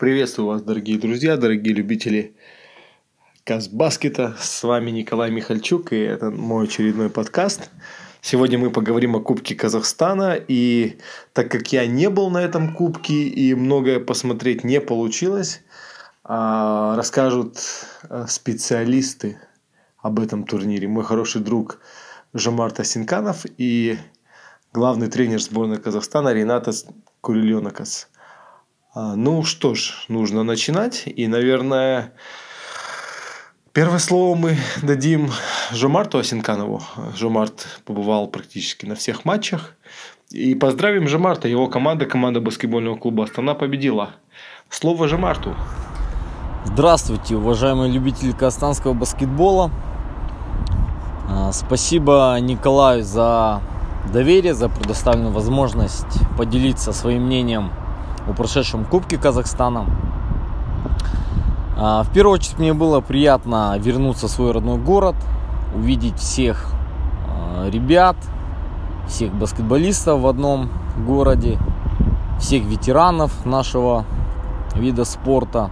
Приветствую вас, дорогие друзья, дорогие любители Казбаскета. С вами Николай Михальчук, и это мой очередной подкаст. Сегодня мы поговорим о Кубке Казахстана, и так как я не был на этом Кубке и многое посмотреть не получилось, а, расскажут а, специалисты об этом турнире. Мой хороший друг Жамарт Асинканов и главный тренер сборной Казахстана Ренатас Куриленокас. А, ну что ж, нужно начинать. И, наверное, первое слово мы дадим Жомарту Асинканову. Жомарт побывал практически на всех матчах. И поздравим Жомарта, его команда, команда баскетбольного клуба Астана победила. Слово Жомарту. Здравствуйте, уважаемые любители казахстанского баскетбола. А, спасибо Николаю за доверие, за предоставленную возможность поделиться своим мнением о прошедшем Кубке Казахстана. А, в первую очередь мне было приятно вернуться в свой родной город, увидеть всех а, ребят, всех баскетболистов в одном городе, всех ветеранов нашего вида спорта,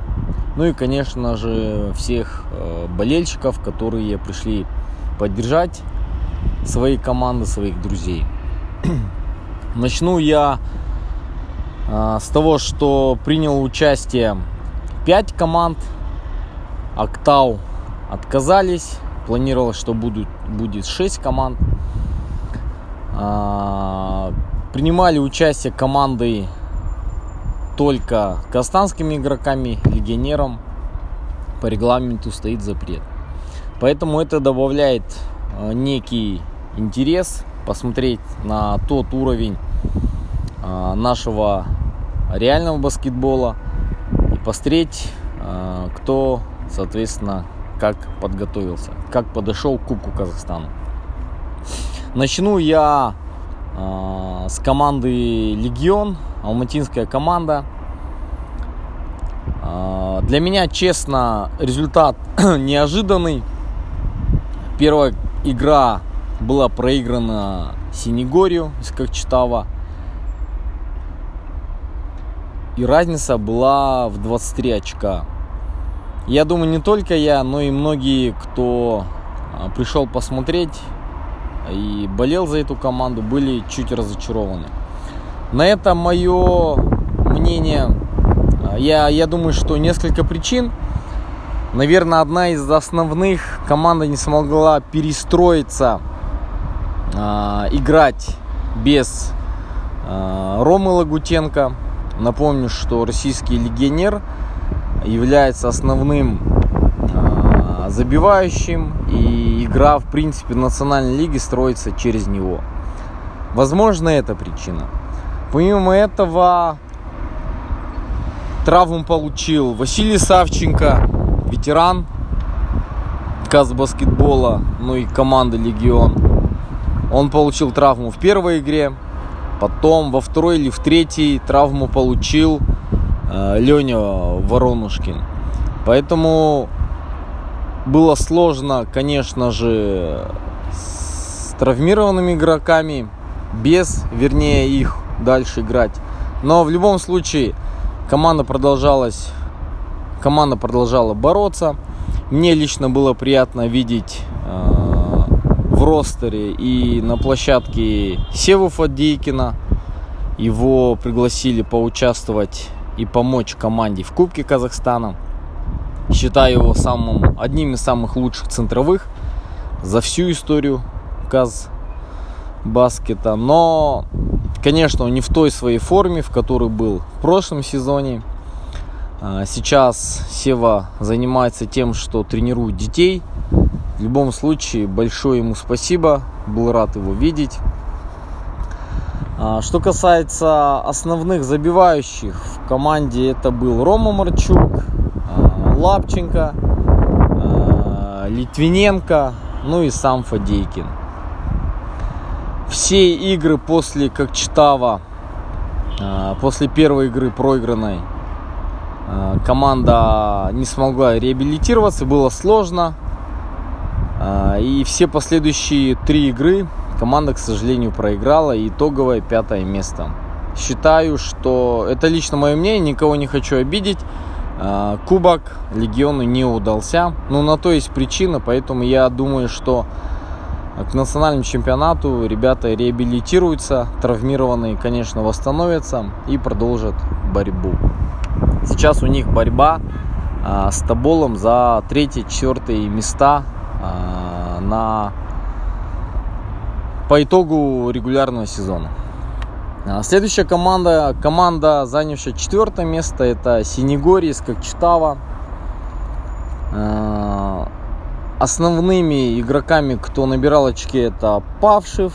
ну и, конечно же, всех а, болельщиков, которые пришли поддержать свои команды, своих друзей. Начну я с того, что принял участие 5 команд. Октау отказались. Планировалось, что будут, будет 6 команд. А, принимали участие команды только казахстанскими игроками, легионерам. По регламенту стоит запрет. Поэтому это добавляет а, некий интерес посмотреть на тот уровень нашего реального баскетбола и посмотреть, а, кто, соответственно, как подготовился, как подошел к Кубку Казахстана. Начну я э, с команды Легион, алматинская команда. Для меня, честно, результат неожиданный. Первая игра была проиграна Синегорию из Кокчетава и разница была в 23 очка. Я думаю, не только я, но и многие, кто а, пришел посмотреть и болел за эту команду, были чуть разочарованы. На это мое мнение, а, я, я думаю, что несколько причин. Наверное, одна из основных команда не смогла перестроиться, э, играть без э, Ромы Лагутенко. Напомню, что российский легионер является основным э, забивающим, и игра, в принципе, национальной лиги строится через него. Возможно, это причина. Помимо этого, травму получил Василий Савченко, ветеран Казбаскетбола, ну и команды Легион. Он получил травму в первой игре, Потом во второй или в третьей травму получил э, Леня Воронушкин. Поэтому было сложно, конечно же, с травмированными игроками, без, вернее, их дальше играть. Но в любом случае команда продолжалась, команда продолжала бороться. Мне лично было приятно видеть э, ростере и на площадке Севу Фадейкина. Его пригласили поучаствовать и помочь команде в Кубке Казахстана. Считаю его самым, одним из самых лучших центровых за всю историю Казбаскета. Но, конечно, он не в той своей форме, в которой был в прошлом сезоне. А, сейчас Сева занимается тем, что тренирует детей – в любом случае, большое ему спасибо. Был рад его видеть. А, что касается основных забивающих в команде, это был Рома Марчук, а, Лапченко, а, Литвиненко, ну и сам Фадейкин. Все игры после Кокчетава, после первой игры проигранной, команда не смогла реабилитироваться, было сложно. А, и все последующие три игры команда, к сожалению, проиграла. Итоговое пятое место. считаю, что это лично мое мнение, никого не хочу обидеть. А, кубок Легиону не удался. Но на то есть причина, поэтому я думаю, что к национальному чемпионату ребята реабилитируются, травмированные, конечно, восстановятся и продолжат борьбу. Сейчас у них борьба а, с Тоболом за третье, четвертые места на по итогу регулярного сезона. А, следующая команда, команда, занявшая четвертое место, это Синегория из Кокчетава. А, основными игроками, кто набирал очки, это Павшев,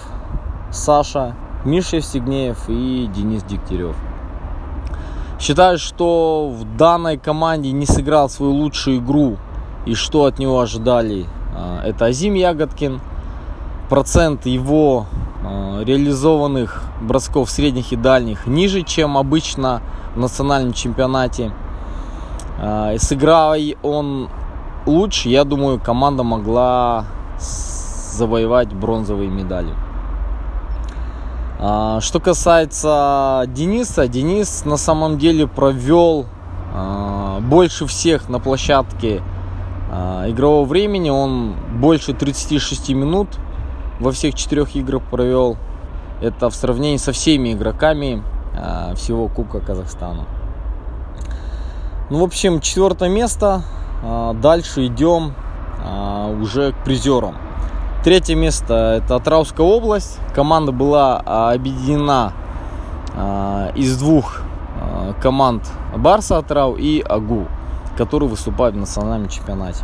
Саша, Миша Евстигнеев и Денис Дегтярев. Считаю, что в данной команде не сыграл свою лучшую игру и что от него ожидали. А, это Азим Ягодкин. Процент его Э, реализованных бросков средних и дальних ниже, чем обычно в национальном чемпионате. Э, сыграя он лучше, я думаю, команда могла завоевать бронзовые медали. Что касается Дениса, Денис на самом деле провел больше всех на площадке игрового времени. Он больше 36 минут во всех четырех играх провел. Это в сравнении со всеми игроками а, всего Кубка Казахстана. Ну, в общем, четвертое место. А, дальше идем а, уже к призерам. Третье место это Атрауская область. Команда была объединена из двух команд Барса Атрау и Агу, которые выступают в национальном чемпионате.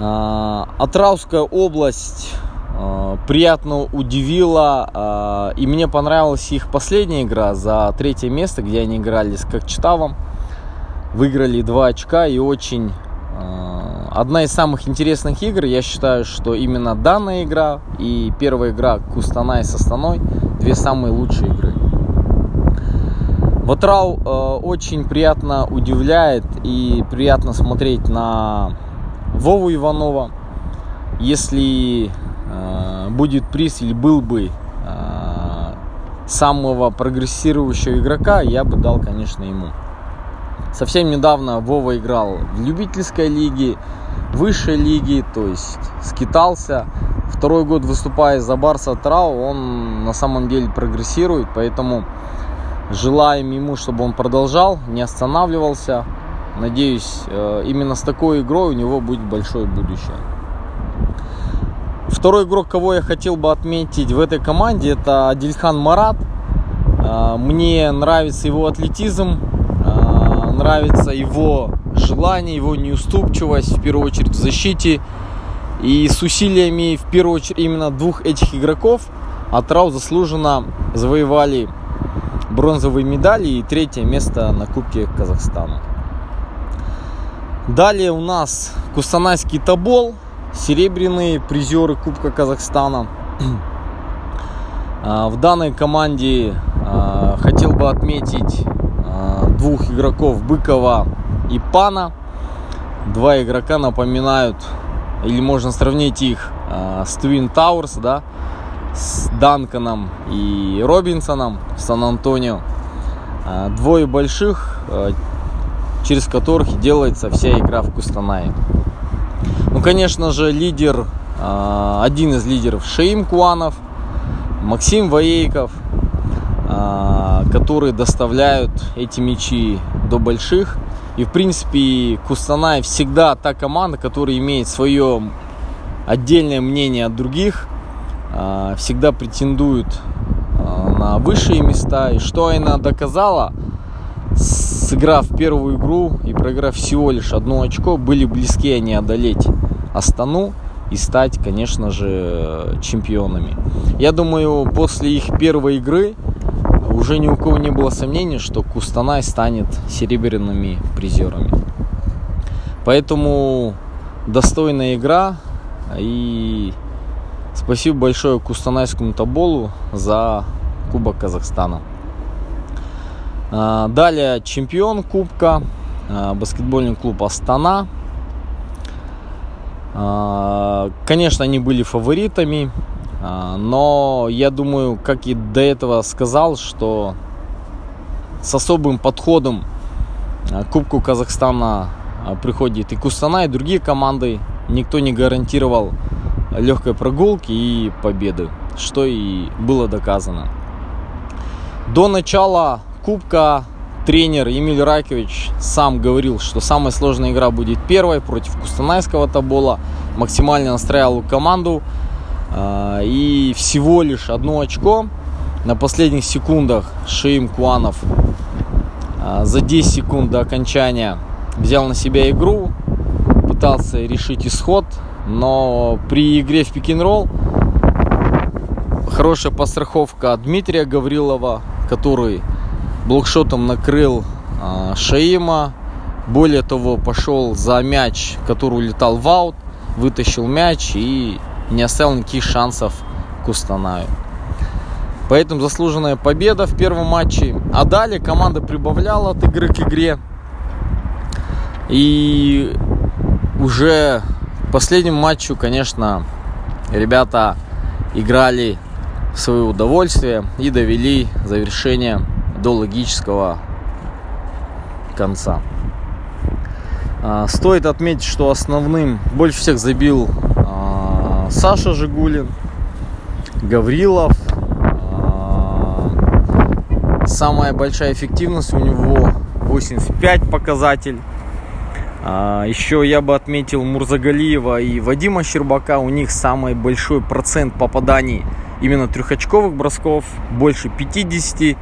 А, Атрауская область а, приятно удивила, а, и мне понравилась их последняя игра за третье место, где они играли с Кокчетавом. Выиграли два очка и очень одна из самых интересных игр. Я считаю, что именно данная игра и первая игра Кустанай с Астаной две самые лучшие игры. Ватрау э, очень приятно удивляет и приятно смотреть на Вову Иванова. Если э, будет приз или был бы э, самого прогрессирующего игрока, я бы дал, конечно, ему. Совсем недавно Вова играл в любительской лиге, высшей лиге, то есть скитался. Второй год выступая за Барса Трау, он на самом деле прогрессирует, поэтому желаем ему, чтобы он продолжал, не останавливался, Надеюсь, э, именно с такой игрой у него будет большое будущее. Второй игрок, кого я хотел бы отметить в этой команде, это Адильхан Марат. Э, мне нравится его атлетизм, э, нравится его желание, его неуступчивость, в первую очередь в защите. И с усилиями, в первую очередь, именно двух этих игроков Атрау заслуженно завоевали бронзовые медали и третье место на Кубке Казахстана. Далее у нас Кустанайский Тобол, серебряные призеры Кубка Казахстана. А, в данной команде а, хотел бы отметить а, двух игроков Быкова и Пана. Два игрока напоминают, или можно сравнить их с Twin Towers, да, с Данканом и Робинсоном в Сан-Антонио. Двое больших через которых делается вся игра в Кустанае. Ну, конечно же, лидер, а, один из лидеров Шаим Куанов, Максим Воейков, а, которые доставляют эти мячи до больших. И, в принципе, Кустанай всегда та команда, которая имеет свое отдельное мнение от других, а, всегда претендует на высшие места. И что она доказала – сыграв первую игру и проиграв всего лишь одно очко, были близки они одолеть Астану и стать, конечно же, чемпионами. Я думаю, после их первой игры уже ни у кого не было сомнений, что Кустанай станет серебряными призерами. Поэтому достойная игра и спасибо большое Кустанайскому Таболу за Кубок Казахстана. А, далее чемпион Кубка, а, баскетбольный клуб Астана. А, конечно, они были фаворитами. Но я думаю, как и до этого сказал, что с особым подходом Кубку Казахстана приходит и Кустана, и другие команды. Никто не гарантировал легкой прогулки и победы, что и было доказано. До начала Кубка тренер Эмиль Ракович сам говорил, что самая сложная игра будет первой против Кустанайского Табола. Максимально настраивал команду. И всего лишь одно очко на последних секундах Шиим Куанов за 10 секунд до окончания взял на себя игру, пытался решить исход, но при игре в пик-н-ролл хорошая постраховка Дмитрия Гаврилова, который блокшотом накрыл э, Шаима. Более того, пошел за мяч, который улетал в аут, вытащил мяч и не оставил никаких шансов Кустанаю. Поэтому заслуженная победа в первом матче. А далее команда прибавляла от игры к игре. И уже последним матчу, конечно, ребята играли в свое удовольствие и довели завершение до логического конца. А, стоит отметить, что основным больше всех забил а, Саша Жигулин, Гаврилов. А, самая большая эффективность у него 85 показатель. Еще я бы отметил Мурзагалиева и Вадима Щербака. У них самый большой процент попаданий именно трехочковых бросков, больше 50.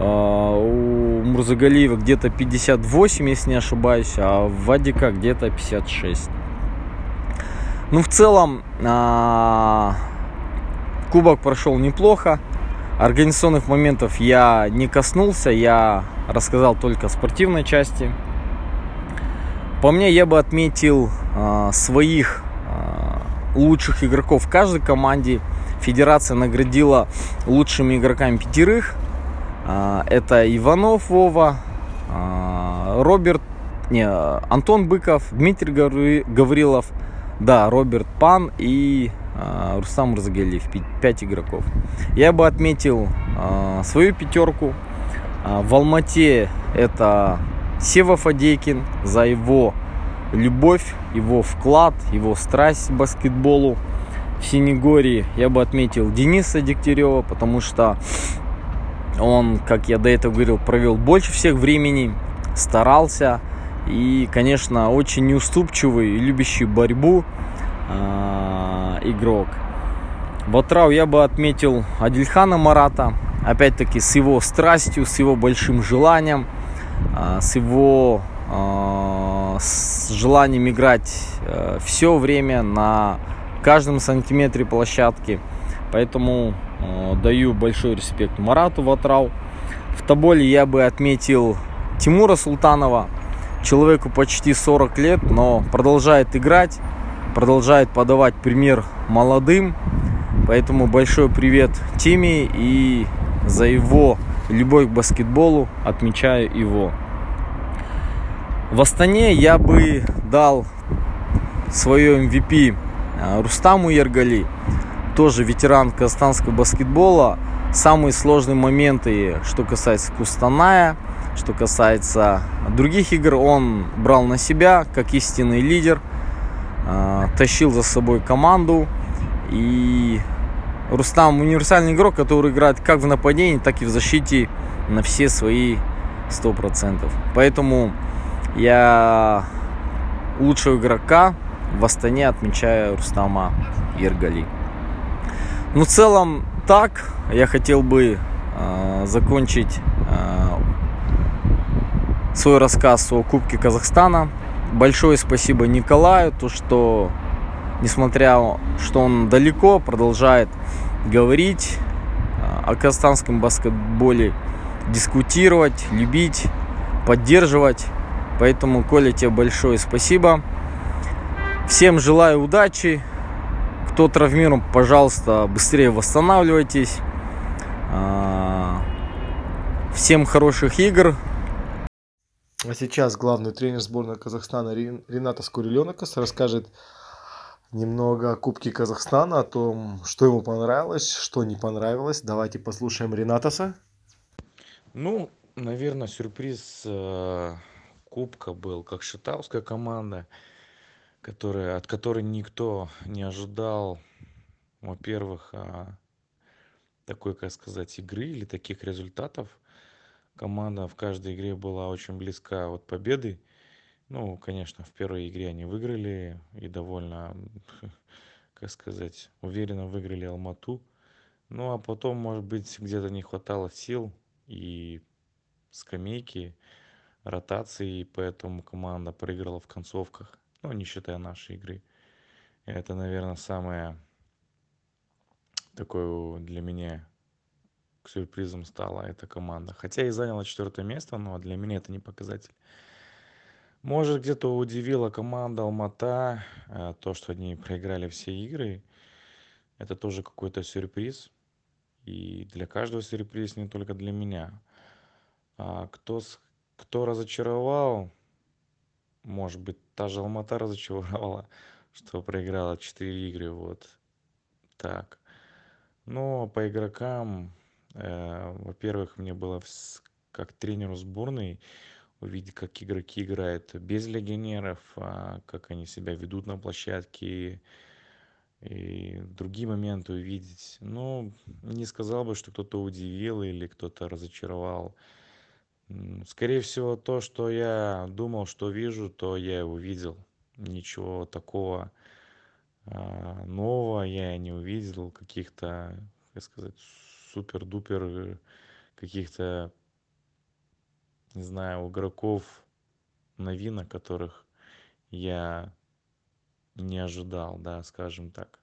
У Мурзагалиева где-то 58, если не ошибаюсь, а у Вадика где-то 56. Ну, в целом, кубок прошел неплохо. Организационных моментов я не коснулся, я рассказал только о спортивной части. По мне, я бы отметил э, своих э, лучших игроков в каждой команде. Федерация наградила лучшими игроками пятерых. Э, это Иванов Вова, э, Роберт, не, Антон Быков, Дмитрий Гаврилов, да, Роберт Пан и э, Рустам Рузагалиев. Пять игроков. Я бы отметил э, свою пятерку. Э, в Алмате это Сева Фадейкин за его любовь, его вклад, его страсть к баскетболу. В Синегории я бы отметил Дениса Дегтярева, потому что он, как я до этого говорил, провел больше всех времени, старался и, конечно, очень неуступчивый и любящий борьбу э, игрок. В Атрау я бы отметил Адильхана Марата, опять-таки с его страстью, с его большим желанием – а, с его а, с желанием играть э, все время на каждом сантиметре площадки. Поэтому э, даю большой респект Марату Ватрау. В Тоболе я бы отметил Тимура Султанова. Человеку почти 40 лет, но продолжает играть, продолжает подавать пример молодым. Поэтому большой привет Тиме и за его любовь к баскетболу, отмечаю его. В Астане я бы дал свое MVP а, Рустаму Ергали, тоже ветеран казахстанского баскетбола. Самые сложные моменты, что касается Кустаная, что касается других игр, он брал на себя, как истинный лидер, а, тащил за собой команду и Рустам универсальный игрок, который играет как в нападении, так и в защите на все свои 100%. Поэтому я лучшего игрока в Астане отмечаю Рустама Ергали. Ну, в целом, так я хотел бы э, закончить э, свой рассказ о Кубке Казахстана. Большое спасибо Николаю, то что несмотря что он далеко, продолжает говорить о казахстанском баскетболе, дискутировать, любить, поддерживать. Поэтому, Коля, тебе большое спасибо. Всем желаю удачи. Кто травмирован, пожалуйста, быстрее восстанавливайтесь. А, всем хороших игр. А сейчас главный тренер сборной Казахстана Рената Скуриленокос расскажет немного о Кубке Казахстана, о том, что ему понравилось, что не понравилось. Давайте послушаем Ренатаса. Ну, наверное, сюрприз э, Кубка был, как шатауская команда, которая, от которой никто не ожидал, во-первых, а, такой, как сказать, игры или таких результатов. Команда в каждой игре была очень близка от победы. Ну, конечно, в первой игре они выиграли и довольно, как сказать, уверенно выиграли Алмату. Ну, а потом, может быть, где-то не хватало сил и скамейки, ротации, поэтому команда проиграла в концовках, ну, не считая нашей игры. Это, наверное, самое такое для меня сюрпризом стала эта команда. Хотя и заняла четвертое место, но для меня это не показатель. Может, где-то удивила команда Алмата, э, то, что они проиграли все игры. Это тоже какой-то сюрприз. И для каждого сюрприз, не только для меня. А кто, кто разочаровал, может быть, та же Алмата разочаровала, что проиграла 4 игры. Вот так. Но по игрокам, э, во-первых, мне было как тренеру сборной увидеть, как игроки играют без легионеров, а как они себя ведут на площадке, и другие моменты увидеть. Ну, не сказал бы, что кто-то удивил или кто-то разочаровал. Скорее всего, то, что я думал, что вижу, то я и увидел. Ничего такого а, нового я не увидел, каких-то, как сказать, супер-дупер каких-то не знаю, игроков новинок, которых я не ожидал, да, скажем так.